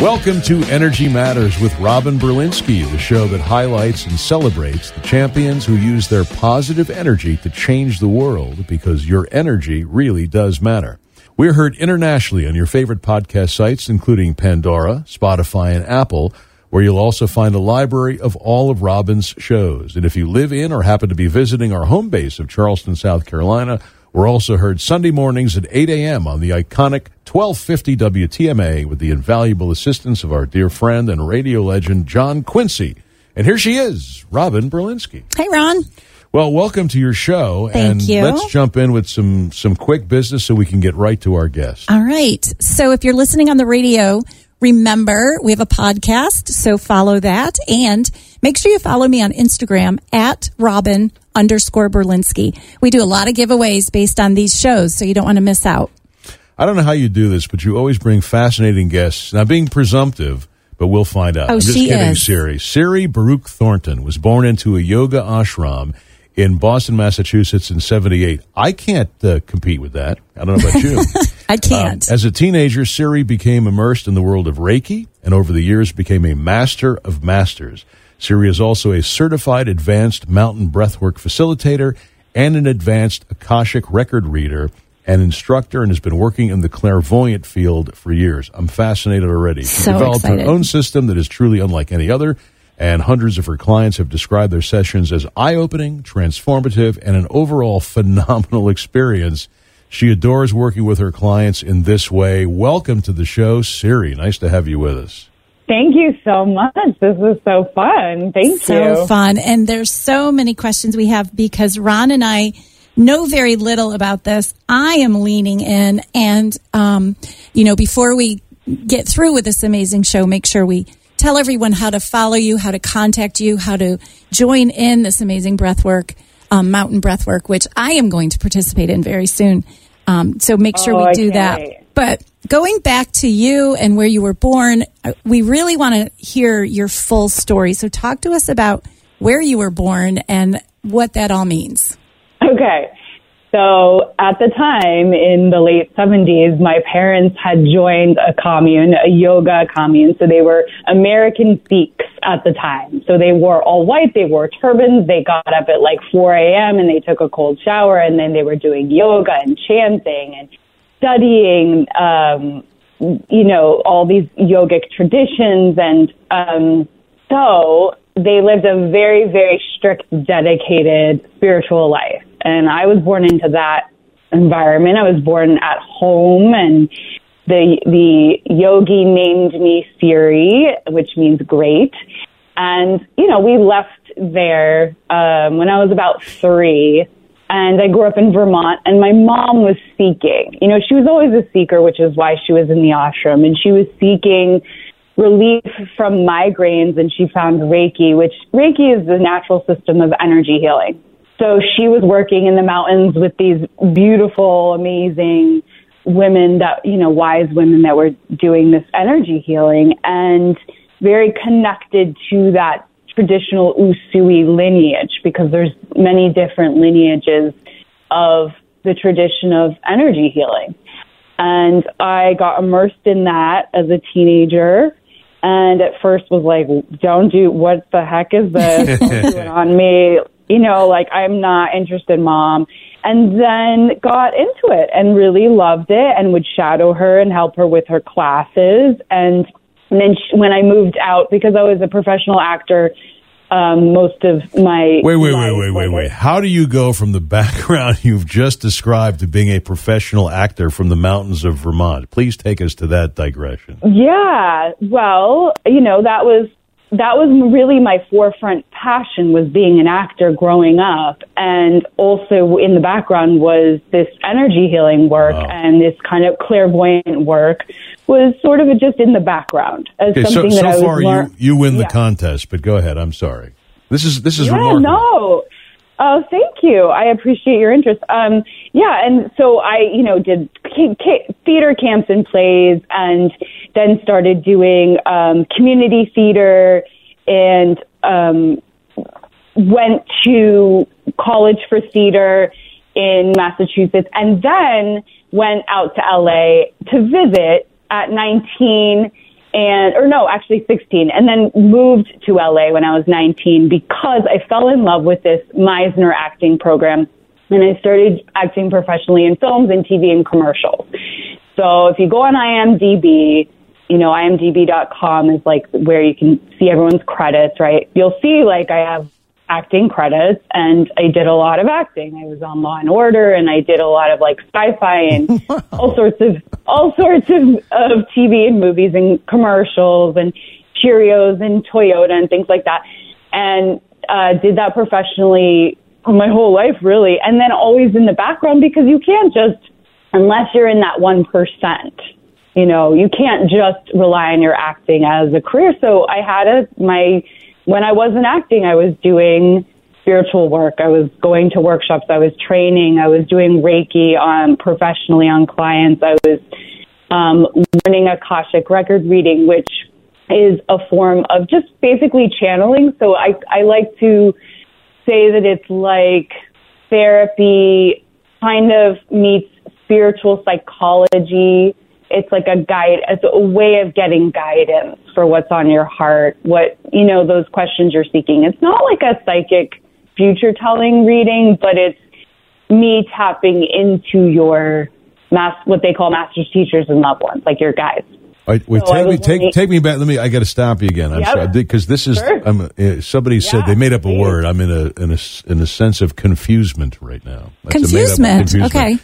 Welcome to Energy Matters with Robin Berlinski, the show that highlights and celebrates the champions who use their positive energy to change the world because your energy really does matter. We're heard internationally on your favorite podcast sites, including Pandora, Spotify, and Apple, where you'll also find a library of all of Robin's shows. And if you live in or happen to be visiting our home base of Charleston, South Carolina, we're also heard Sunday mornings at 8 a.m. on the iconic 1250 WTMA with the invaluable assistance of our dear friend and radio legend, John Quincy. And here she is, Robin Berlinski. Hey, Ron. Well, welcome to your show. Thank and you. Let's jump in with some some quick business so we can get right to our guest. All right. So if you're listening on the radio, remember we have a podcast, so follow that. And make sure you follow me on Instagram at Robin underscore Berlinski. We do a lot of giveaways based on these shows, so you don't want to miss out. I don't know how you do this, but you always bring fascinating guests. Now, being presumptive, but we'll find out. Oh, I'm just she kidding, is. Siri. Siri Baruc Thornton was born into a yoga ashram in Boston, Massachusetts in 78. I can't uh, compete with that. I don't know about you. I can't. Um, as a teenager, Siri became immersed in the world of Reiki and over the years became a master of masters. Siri is also a certified advanced mountain breathwork facilitator and an advanced Akashic record reader and instructor and has been working in the clairvoyant field for years. I'm fascinated already. She So developed excited. her own system that is truly unlike any other, and hundreds of her clients have described their sessions as eye opening, transformative, and an overall phenomenal experience. She adores working with her clients in this way. Welcome to the show, Siri. Nice to have you with us. Thank you so much. This is so fun. Thank so you. So fun. And there's so many questions we have because Ron and I know very little about this. I am leaning in and, um, you know, before we get through with this amazing show, make sure we tell everyone how to follow you, how to contact you, how to join in this amazing breath work, um, mountain breath work, which I am going to participate in very soon. Um, so make sure Oh, we do that. But going back to you and where you were born, uh, we really want to hear your full story. So talk to us about where you were born and what that all means. Okay. So at the time in the late 70s, my parents had joined a commune, a yoga commune. So they were American Sikhs at the time. So they wore all white, they wore turbans, they got up at like 4 a.m. and they took a cold shower and then they were doing yoga and chanting and studying, um, you know, all these yogic traditions. And um, so they lived a very, very strict, dedicated spiritual life. And I was born into that environment. I was born at home and the, the yogi named me Siri, which means great. And, you know, we left there, um, when I was about three and I grew up in Vermont and my mom was seeking, you know, she was always a seeker, which is why she was in the ashram and she was seeking relief from migraines and she found Reiki, which Reiki is the natural system of energy healing. So she was working in the mountains with these beautiful, amazing women that, you know, wise women that were doing this energy healing and very connected to that traditional Usui lineage because there's many different lineages of the tradition of energy healing. And I got immersed in that as a teenager. And at first was like, don't do, what the heck is this? Don't do it on me. You know, like, I'm not interested, mom. And then got into it and really loved it and would shadow her and help her with her classes. And, and then she, when I moved out, because I was a professional actor, um, most of my Wait, wait, wait, wait, wait, wait. How do you go from the background you've just described to being a professional actor from the mountains of Vermont? Please take us to that digression. Yeah, well, you know, that was that was really my forefront passion was being an actor growing up and also in the background was this energy healing work Wow. and this kind of clairvoyant work was sort of just in the background as Okay, so, something that I was far lear- you, you win the contest, but go ahead. I'm sorry. This is this is yeah, remarkable. no. Oh, thank you. I appreciate your interest. Um, yeah, and so I, you know, did ca- ca- theater camps and plays, and then started doing um, community theater, and um, went to college for theater in Massachusetts, and then went out to LA to visit at 19 and or no, actually 16, and then moved to LA when I was 19 because I fell in love with this Meisner acting program, and I started acting professionally in films and TV and commercials. So if you go on IMDb, you know IMDb.com is like where you can see everyone's credits, right? You'll see like I have acting credits and I did a lot of acting. I was on Law and Order and I did a lot of like sci-fi and all sorts of all sorts of, of TV and movies and commercials and Cheerios and Toyota and things like that. And uh, did that professionally my whole life really and then always in the background because you can't just unless you're in that 1%. You know, you can't just rely on your acting as a career. So I had a my when I wasn't acting, I was doing spiritual work. I was going to workshops. I was training. I was doing Reiki on professionally on clients. I was um, learning Akashic record reading, which is a form of just basically channeling. So I, I like to say that it's like therapy kind of meets spiritual psychology it's like a guide, it's a way of getting guidance for what's on your heart, what, you know, those questions you're seeking. It's not like a psychic future telling reading, but it's me tapping into your mass, what they call masters, teachers, and loved ones, like your guides. All right, wait, so take me, take, take me back. Let me. I got to stop you again. I'm yep. sorry because this is. Sure. I'm, uh, somebody yeah, said they made up a please. word. I'm in a in a in a sense of confusement right now. confusement. Okay.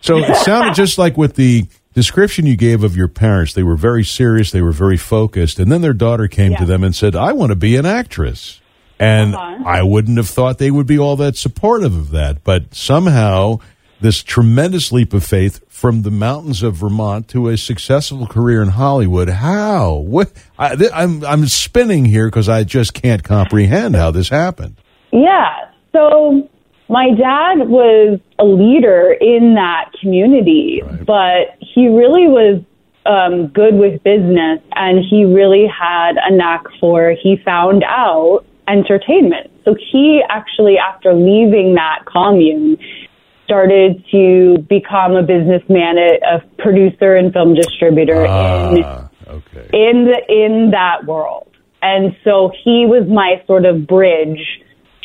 So it sounded just like with the description you gave of your parents, they were very serious, they were very focused, and then their daughter came yeah. to them and said, "I want to be an actress." And uh-huh. I wouldn't have thought they would be all that supportive of that, but somehow this tremendous leap of faith from the mountains of Vermont to a successful career in Hollywood. How? What? I, I'm I'm spinning here because I just can't comprehend how this happened. Yeah. So my dad was a leader in that community, right. but he really was um, good with business and he really had a knack for, he found out entertainment. So he actually, after leaving that commune, started to become a businessman, a, producer and film distributor ah, in, okay. in, the, in that world. And so he was my sort of bridge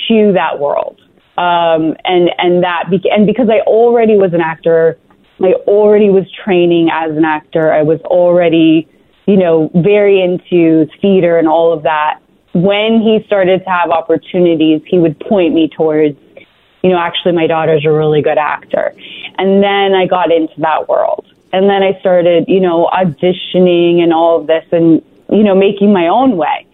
to that world. Um, and, and that, be- and because I already was an actor, I already was training as an actor. I was already, you know, very into theater and all of that. When he started to have opportunities, he would point me towards, you know, actually my daughter's a really good actor. And then I got into that world. And then I started, you know, auditioning and all of this and, you know, making my own way.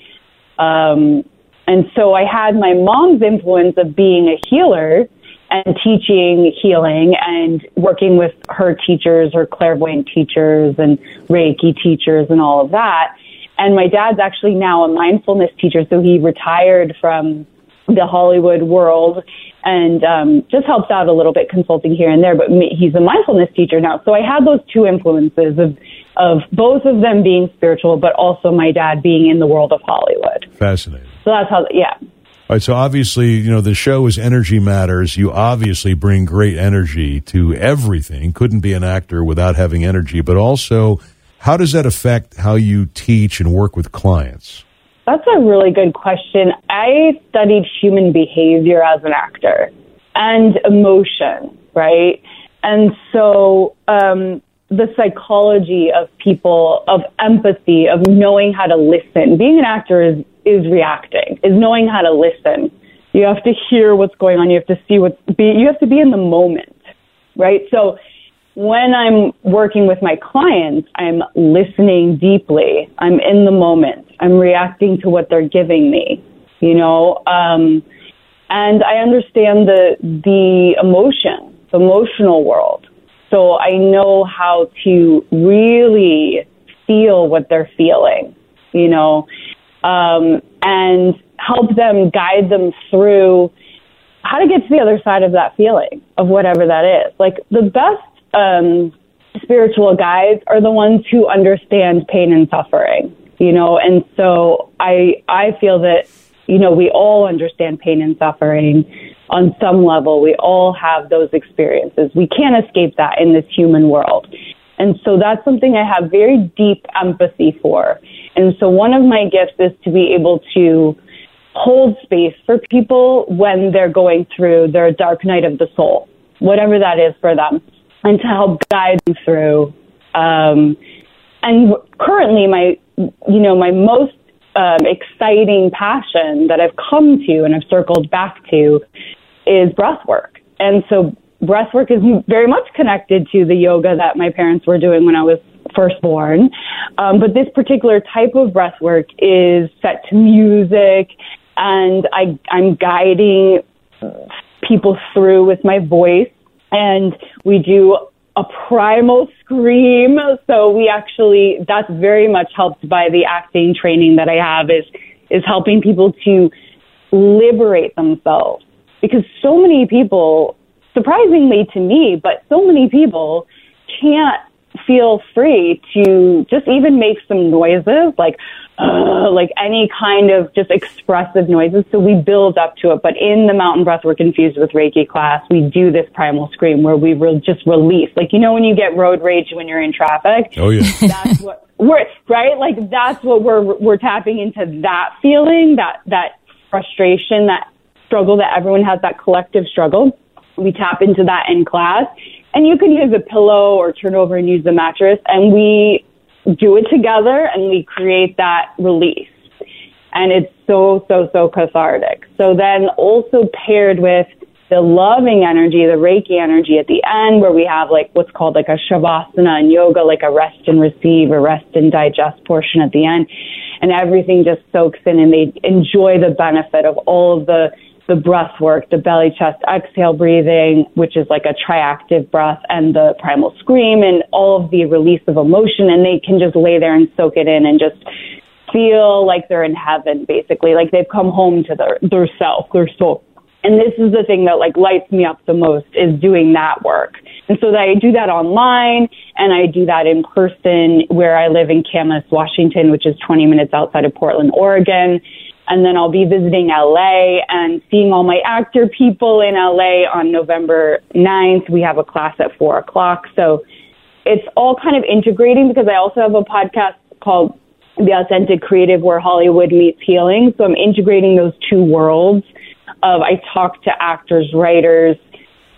Um, and so I had my mom's influence of being a healer and teaching healing and working with her teachers, her clairvoyant teachers and Reiki teachers and all of that. And my dad's actually now a mindfulness teacher, so he retired from the Hollywood world and um, just helps out a little bit consulting here and there. But he's a mindfulness teacher now, so I had those two influences of of both of them being spiritual, but also my dad being in the world of Hollywood. Fascinating. So that's how, yeah. All right, so obviously, you know, the show is Energy Matters. You obviously bring great energy to everything. Couldn't be an actor without having energy, but also, how does that affect how you teach and work with clients? That's a really good question. I studied human behavior as an actor and emotion, right? And so, um, the psychology of people, of empathy, of knowing how to listen. Being an actor is, is reacting, is knowing how to listen. You have to hear what's going on. You have to see what's, be, you have to be in the moment, right? So when I'm working with my clients, I'm listening deeply. I'm in the moment. I'm reacting to what they're giving me, you know, um, and I understand the, the emotion, the emotional world. So I know how to really feel what they're feeling, you know, um, and help them guide them through how to get to the other side of that feeling of whatever that is. Like the best um, spiritual guides are the ones who understand pain and suffering, you know, and so I I feel that you know we all understand pain and suffering on some level. We all have those experiences. We can't escape that in this human world. And so that's something I have very deep empathy for. And so one of my gifts is to be able to hold space for people when they're going through their dark night of the soul, whatever that is for them, and to help guide them through. Um, and currently, my you know my most um, exciting passion that I've come to and I've circled back to is breath work. And so breath work is very much connected to the yoga that my parents were doing when I was first born. Um, but this particular type of breath work is set to music and I, I'm guiding people through with my voice and we do a primal scream. So we actually, that's very much helped by the acting training that I have is, is helping people to liberate themselves. Because so many people, surprisingly to me, but so many people can't feel free to just even make some noises like uh, like any kind of just expressive noises. So we build up to it. But in the mountain breath we're confused with Reiki class, we do this primal scream where we will just release. Like, you know, when you get road rage when you're in traffic? Oh, yeah. That's what we're, right? Like, that's what we're, we're tapping into that feeling, that, that frustration, that struggle that everyone has, that collective struggle. We tap into that in class. And you can use a pillow or turn over and use the mattress. And we do it together and we create that release. And it's so, so, so cathartic. So then also paired with the loving energy, the Reiki energy at the end where we have like what's called like a Shavasana in yoga, like a rest and receive, a rest and digest portion at the end. And everything just soaks in and they enjoy the benefit of all of the the breath work, the belly chest exhale breathing, which is like a triactive breath, and the primal scream, and all of the release of emotion. And they can just lay there and soak it in and just feel like they're in heaven, basically, like they've come home to their, their self, their soul. And this is the thing that like lights me up the most is doing that work. And so I do that online and I do that in person where I live in Camas, Washington, which is 20 minutes outside of Portland, Oregon and then I'll be visiting LA and seeing all my actor people in LA on November 9th. We have a class at four o'clock. So it's all kind of integrating because I also have a podcast called The Authentic Creative where Hollywood meets healing. So I'm integrating those two worlds of I talk to actors, writers,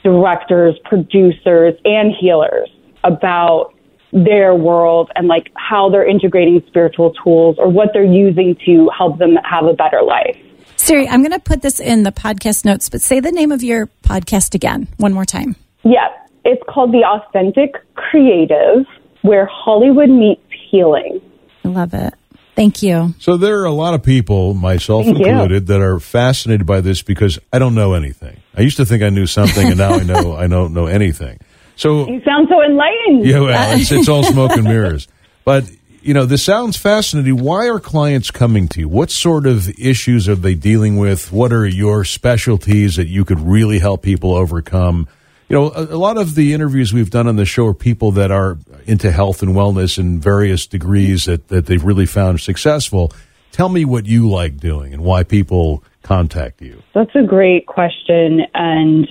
directors, producers, and healers about their world and like how they're integrating spiritual tools or what they're using to help them have a better life. Siri, I'm going to put this in the podcast notes, but say the name of your podcast again one more time. Yeah, it's called The Authentic Creative, where Hollywood meets healing. I love it. Thank you. So there are a lot of people, myself Thank included, that are fascinated by this because I don't know anything. I used to think I knew something, and now I know I don't know anything. So You sound so enlightened. yeah, well, it's, it's all smoke and mirrors. But you know, this sounds fascinating. Why are clients coming to you? What sort of issues are they dealing with? What are your specialties that you could really help people overcome? You know, a, a lot of the interviews we've done on the show are people that are into health and wellness in various degrees that, that they've really found successful. Tell me what you like doing and why people contact you. That's a great question. And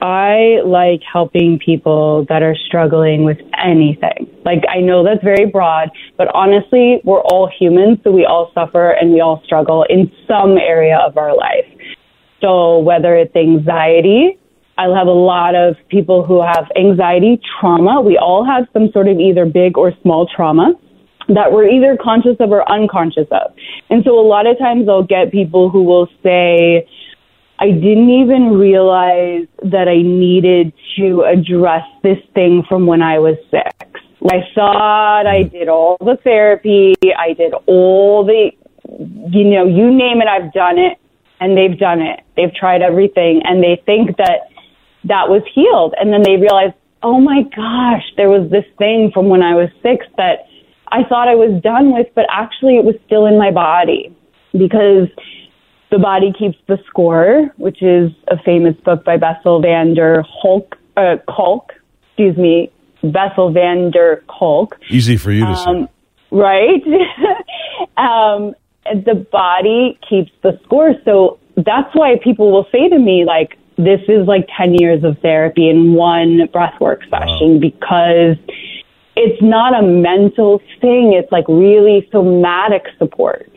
I like helping people that are struggling with anything. Like, I know that's very broad, but honestly, we're all humans, so we all suffer and we all struggle in some area of our life. So, whether it's anxiety, I'll have a lot of people who have anxiety, trauma. We all have some sort of either big or small trauma that we're either conscious of or unconscious of. And so, a lot of times, I'll get people who will say, I didn't even realize that I needed to address this thing from when I was six. I thought I mm-hmm. did all the therapy, I did all the, you know, you name it, I've done it, and they've done it. They've tried everything, and they think that that was healed. And then they realize, oh my gosh, there was this thing from when I was six that I thought I was done with, but actually it was still in my body because the Body Keeps the Score, which is a famous book by Bessel van der Hulk, uh, Kolk, excuse me, Bessel van der Kolk. Easy for you to Um, say. right? um, the body keeps the score. So that's why people will say to me, like, this is like 10 years of therapy in one breathwork session because it's not a mental thing. It's like really somatic support.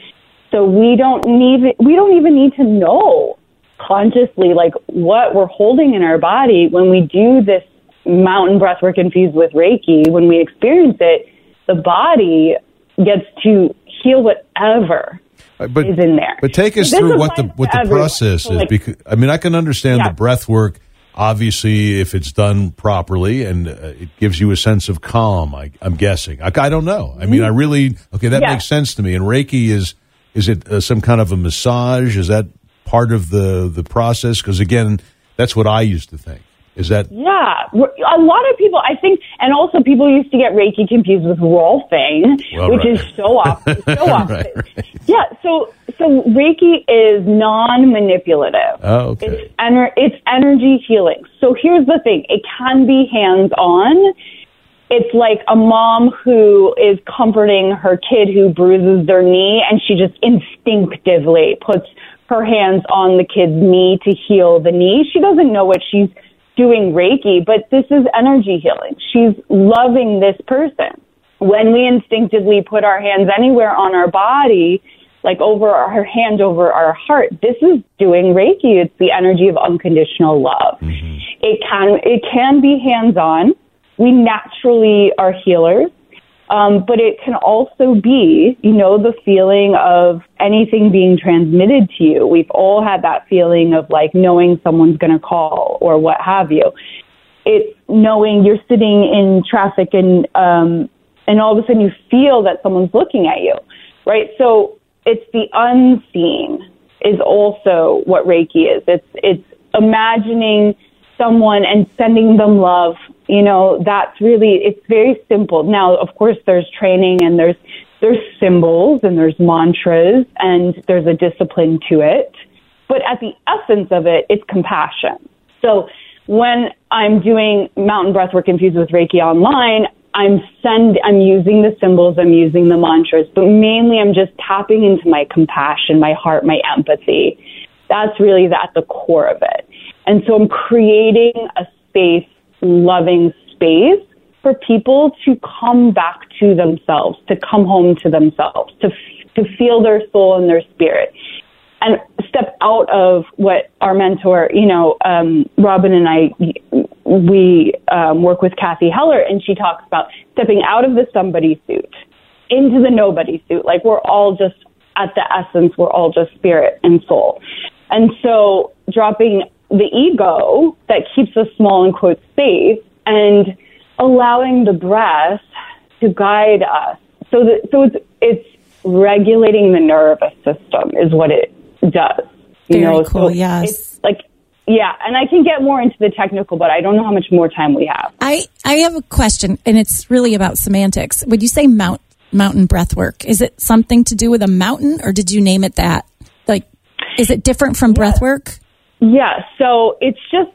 So we don't need, we don't even need to know consciously like what we're holding in our body when we do this mountain breathwork infused with Reiki. When we experience it, the body gets to heal whatever Uh, But, is in there. but take us This through what the what the everyone. process So, is. like- Because I mean, I can understand Yeah. the breath work. Obviously, if it's done properly and uh, it gives you a sense of calm, I, I'm guessing. I, I don't know. I mean, I really okay. That Yeah. makes sense to me. And Reiki is is it uh, some kind of a massage? Is that part of the the process? Because again, that's what I used to think. Is that Yeah, a lot of people, I think, and also people used to get Reiki confused with rolfing, Well, which right. is so opposite. So Right, right. Yeah, so so Reiki is non-manipulative. oh, okay? It's, ener- it's energy healing. So here's the thing: it can be hands-on. It's like a mom who is comforting her kid who bruises their knee, and she just instinctively puts her hands on the kid's knee to heal the knee. She doesn't know what she's doing Reiki, but this is energy healing. She's loving this person. When we instinctively put our hands anywhere on our body, like over our hand over our heart, this is doing Reiki. It's the energy of unconditional love. Mm-hmm. It can it can be hands on. We naturally are healers. Um, but it can also be, you know, the feeling of anything being transmitted to you. We've all had that feeling of like knowing someone's going to call or what have you. It's knowing you're sitting in traffic and um, and all of a sudden you feel that someone's looking at you, right? So it's the unseen is also what Reiki is. It's it's imagining someone and sending them love. You know, that's really it's very simple. Now, of course, there's training and there's there's symbols and there's mantras and there's a discipline to it. But at the essence of it, it's compassion. So when I'm doing mountain breathwork infused with Reiki online, I'm send I'm using the symbols, I'm using the mantras, but mainly I'm just tapping into my compassion, my heart, my empathy. That's really at the core of it. And so I'm creating a space, loving space for people to come back to themselves, to come home to themselves, to to feel their soul and their spirit and step out of what our mentor, you know, um, Robin and I, we um, work with Cathy Heller, and she talks about stepping out of the somebody suit into the nobody suit. Like we're all just at the essence, we're all just spirit and soul. And so dropping the ego that keeps us small and quote safe and allowing the breath to guide us. So that, so it's, it's regulating the nervous system is what it does. You Very know, cool, so yes. It's like, yeah, and I can get more into the technical, but I don't know how much more time we have. I, I have a question, and it's really about semantics. Would you say mount, mountain breath work? Is it something to do with a mountain, or did you name it that? Like, is it different from breath work? Yeah, so it's just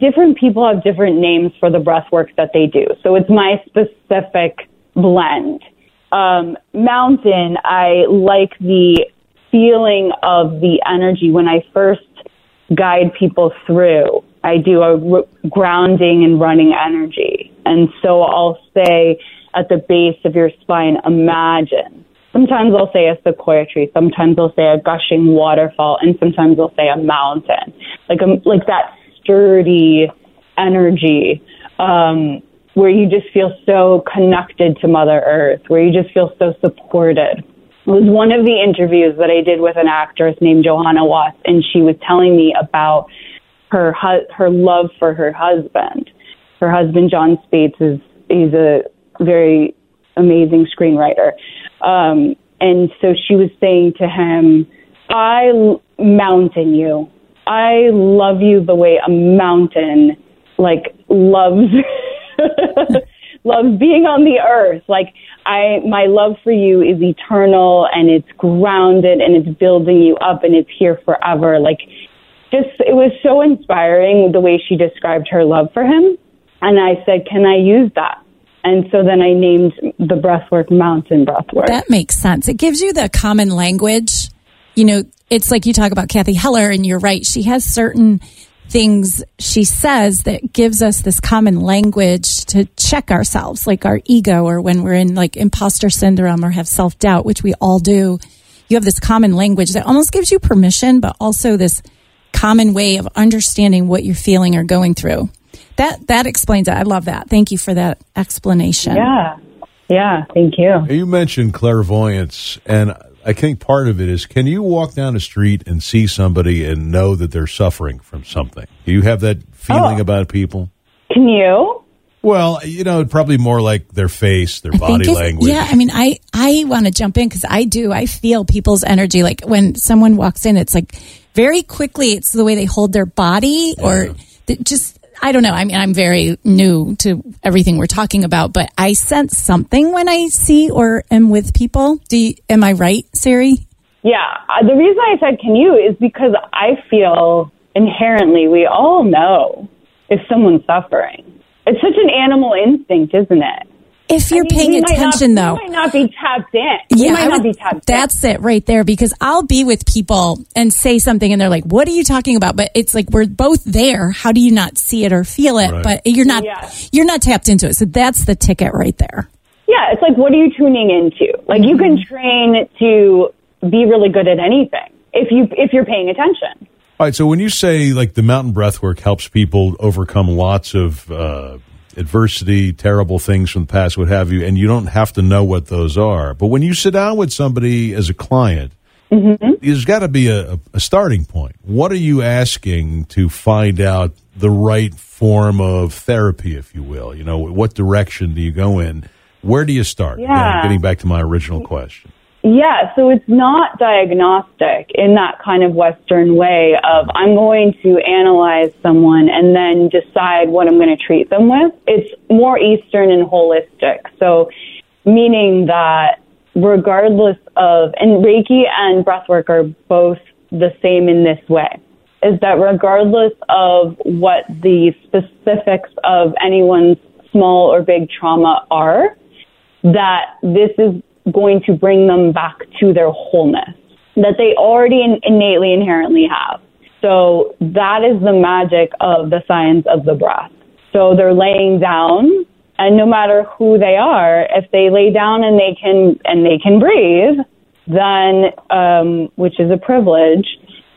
different people have different names for the breath work that they do. So it's my specific blend. Um, mountain, I like the feeling of the energy when I first guide people through. I do a r- grounding and running energy. And so I'll say at the base of your spine, imagine. Sometimes I'll say a sequoia tree. Sometimes I'll say a gushing waterfall, and sometimes I'll say a mountain, like a, like that sturdy energy um, where you just feel so connected to Mother Earth, where you just feel so supported. It was one of the interviews that I did with an actress named Johanna Watts, and she was telling me about her hu- her love for her husband. Her husband Jon Spaihts is he's a very amazing screenwriter, um, and so she was saying to him, "I mountain you. I love you the way a mountain like loves loves being on the earth. Like I, my love for you is eternal and it's grounded and it's building you up and it's here forever. Like just, it was so inspiring the way she described her love for him. And I said, can I use that? And so then I named the breathwork mountain breathwork. That makes sense. It gives you the common language. You know, it's like you talk about Cathy Heller, and you're right. She has certain things she says that gives us this common language to check ourselves, like our ego, or when we're in like imposter syndrome or have self doubt, which we all do. You have this common language that almost gives you permission, but also this common way of understanding what you're feeling or going through. That that explains it. I love that. Thank you for that explanation. Yeah. Yeah, thank you. You mentioned clairvoyance, and I think part of it is can you walk down the street and see somebody and know that they're suffering from something? Do you have that feeling Oh. about people? Can you? Well, you know, probably more like their face, their I body language. Yeah, I mean, I I want to jump in because I do. I feel people's energy. Like when someone walks in, it's like very quickly. It's the way they hold their body, or th- just I don't know. I mean, I'm very new to everything we're talking about, but I sense something when I see or am with people. Do you, am I right, Siri? Yeah. Uh, the reason I said can you is because I feel inherently we all know if someone's suffering. It's such an animal instinct, isn't it? If you're I mean, paying attention, not, though, we might not be tapped in. we I might not would- be tapped that's it right there because I'll be with people and say something and they're like, "What are you talking about?" But it's like we're both there. How do you not see it or feel it? Right. But you're not Yeah. you're not tapped into it. So that's the ticket right there. Yeah, it's like what are you tuning into? Like you can Mm-hmm. train to be really good at anything if you if you're paying attention. All right, so when you say like the mountain breath work helps people overcome lots of uh, adversity, terrible things from the past, what have you, and you don't have to know what those are. But when you sit down with somebody as a client, mm-hmm. there's got to be a, a starting point. What are you asking to find out the right form of therapy, if you will? You know, what direction do you go in? Where do you start? Again, Yeah. getting back to my original question. Yeah, so it's not diagnostic in that kind of Western way of I'm going to analyze someone and then decide what I'm going to treat them with. It's more Eastern and holistic. So, meaning that regardless of, and Reiki and breathwork are both the same in this way, is that regardless of what the specifics of anyone's small or big trauma are, that this is going to bring them back to their wholeness that they already in- innately inherently have. So that is the magic of the science of the breath. So they're laying down and no matter who they are, if they lay down and they can and they can breathe, then um, which is a privilege,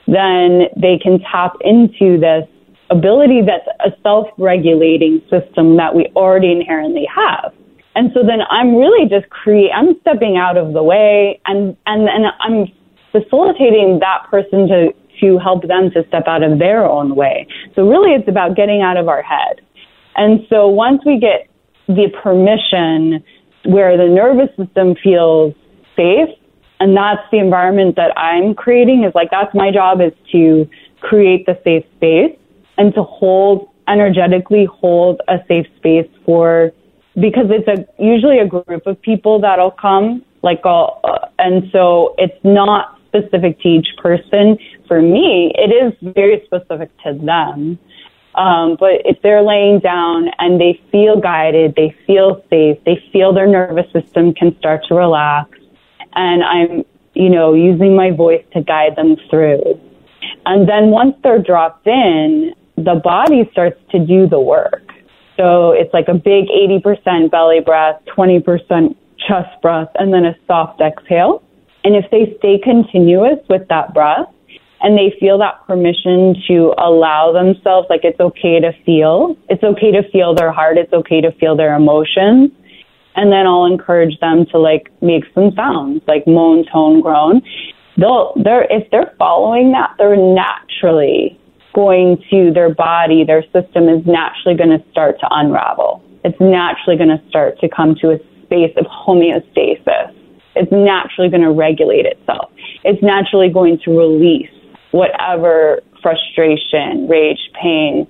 then they can tap into this ability that's a self-regulating system that we already inherently have. And so then I'm really just create, I'm stepping out of the way and, and, and I'm facilitating that person to, to help them to step out of their own way. So really it's about getting out of our head. And so once we get the permission where the nervous system feels safe, and that's the environment that I'm creating is like, that's my job is to create the safe space and to hold, energetically hold a safe space for because it's a usually a group of people that'll come like all uh, and so it's not specific to each person. For me it is very specific to them. Um, but if they're laying down and they feel guided they feel safe they feel their nervous system can start to relax and i'm you know using my voice to guide them through. And then once they're dropped in the body starts to do the work so it's like a big 80% belly breath, 20% chest breath, and then a soft exhale. And if they stay continuous with that breath and they feel that permission to allow themselves, like it's okay to feel, it's okay to feel their heart, it's okay to feel their emotions. And then I'll encourage them to like make some sounds, like moan, tone, groan. They'll, they're, if they're following that, they're naturally going to their body, their system is naturally going to start to unravel. It's naturally going to start to come to a space of homeostasis. It's naturally going to regulate itself. It's naturally going to release whatever frustration, rage, pain,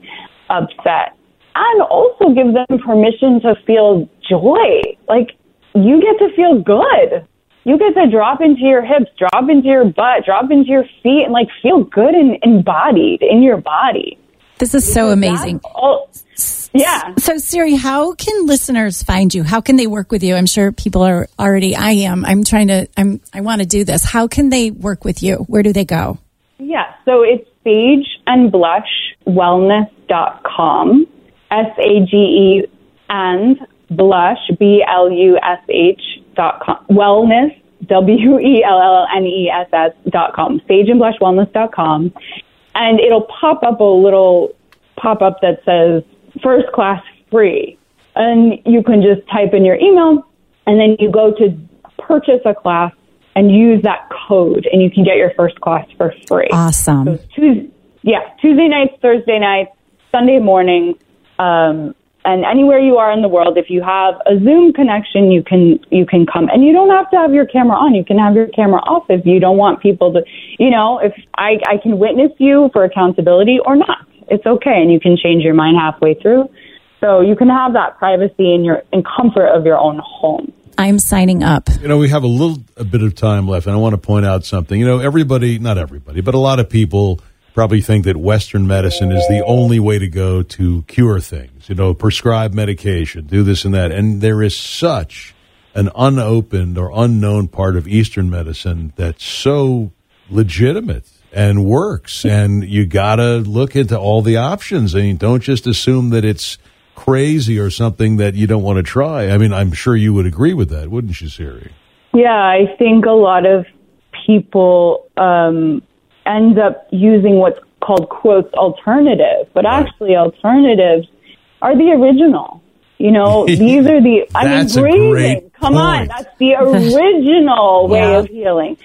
upset, and also give them permission to feel joy. Like you get to feel good. You get to drop into your hips, drop into your butt, drop into your feet, and like feel good and embodied in your body. This is so amazing. All- yeah. So, Siri, how can listeners find you? How can they work with you? I'm sure people are already. I am. I'm trying to. I'm. I want to do this. How can they work with you? Where do they go? Yeah, so it's Sage and Blush sageandblushwellness.com. S A G E and blush, B L U S H dot com. Wellness, W E L L N E S S dot com. sage and blush wellness dot com. And it'll pop up a little pop up that says first class free. And you can just type in your email and then you go to purchase a class and use that code and you can get your first class for free. Awesome. So Tuesday, yeah, Tuesday nights, Thursday nights, Sunday morning, um, and anywhere you are in the world, if you have a Zoom connection, you can you can come, and you don't have to have your camera on. You can have your camera off if you don't want people to, you know, if I I can witness you for accountability or not. It's okay, and you can change your mind halfway through. So you can have that privacy in your in comfort of your own home. I'm signing up. You know, we have a little a bit of time left, and I want to point out something. You know, everybody, not everybody, but a lot of people probably think that Western medicine is the only way to go to cure things. You know, prescribe medication, do this and that, and there is such an unopened or unknown part of Eastern medicine that's so legitimate and works. And you got to look into all the options. I mean, don't just assume that it's crazy or something that you don't want to try. I mean, I'm sure you would agree with that, wouldn't you, Siri? Yeah, I think a lot of people um, end up using what's called quotes alternative, but actually alternatives are the original. You know, these are the I mean breathing. Come on, that's the original way Yeah. of healing.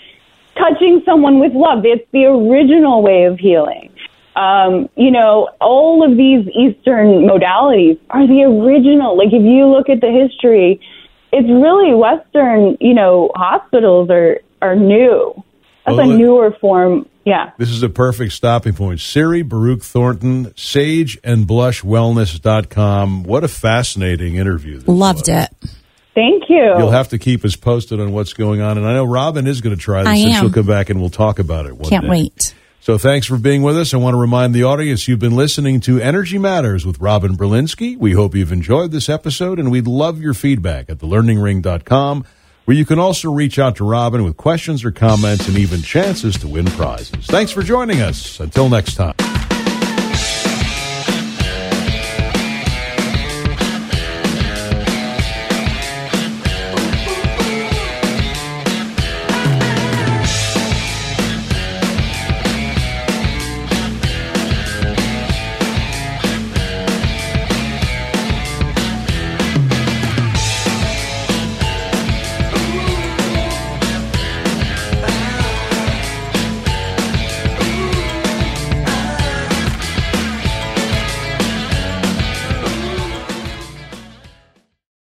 Touching someone with love, it's the original way of healing. Um, you know, all of these Eastern modalities are the original. Like if you look at the history, it's really Western, you know, hospitals are are new. That's Well, a newer form. Yeah. This is a perfect stopping point. Siri Baruc Thornton, sage and blush sageandblushwellness.com. What a fascinating interview. this Loved was. it. Thank you. You'll have to keep us posted on what's going on. And I know Robin is going to try this, I and am. she'll come back and we'll talk about it one Can't day. wait. So thanks for being with us. I want to remind the audience you've been listening to Energy Matters with Robin Berlinski. We hope you've enjoyed this episode, and we'd love your feedback at thelearningring.com, where you can also reach out to Robin with questions or comments and even chances to win prizes. Thanks for joining us. Until next time.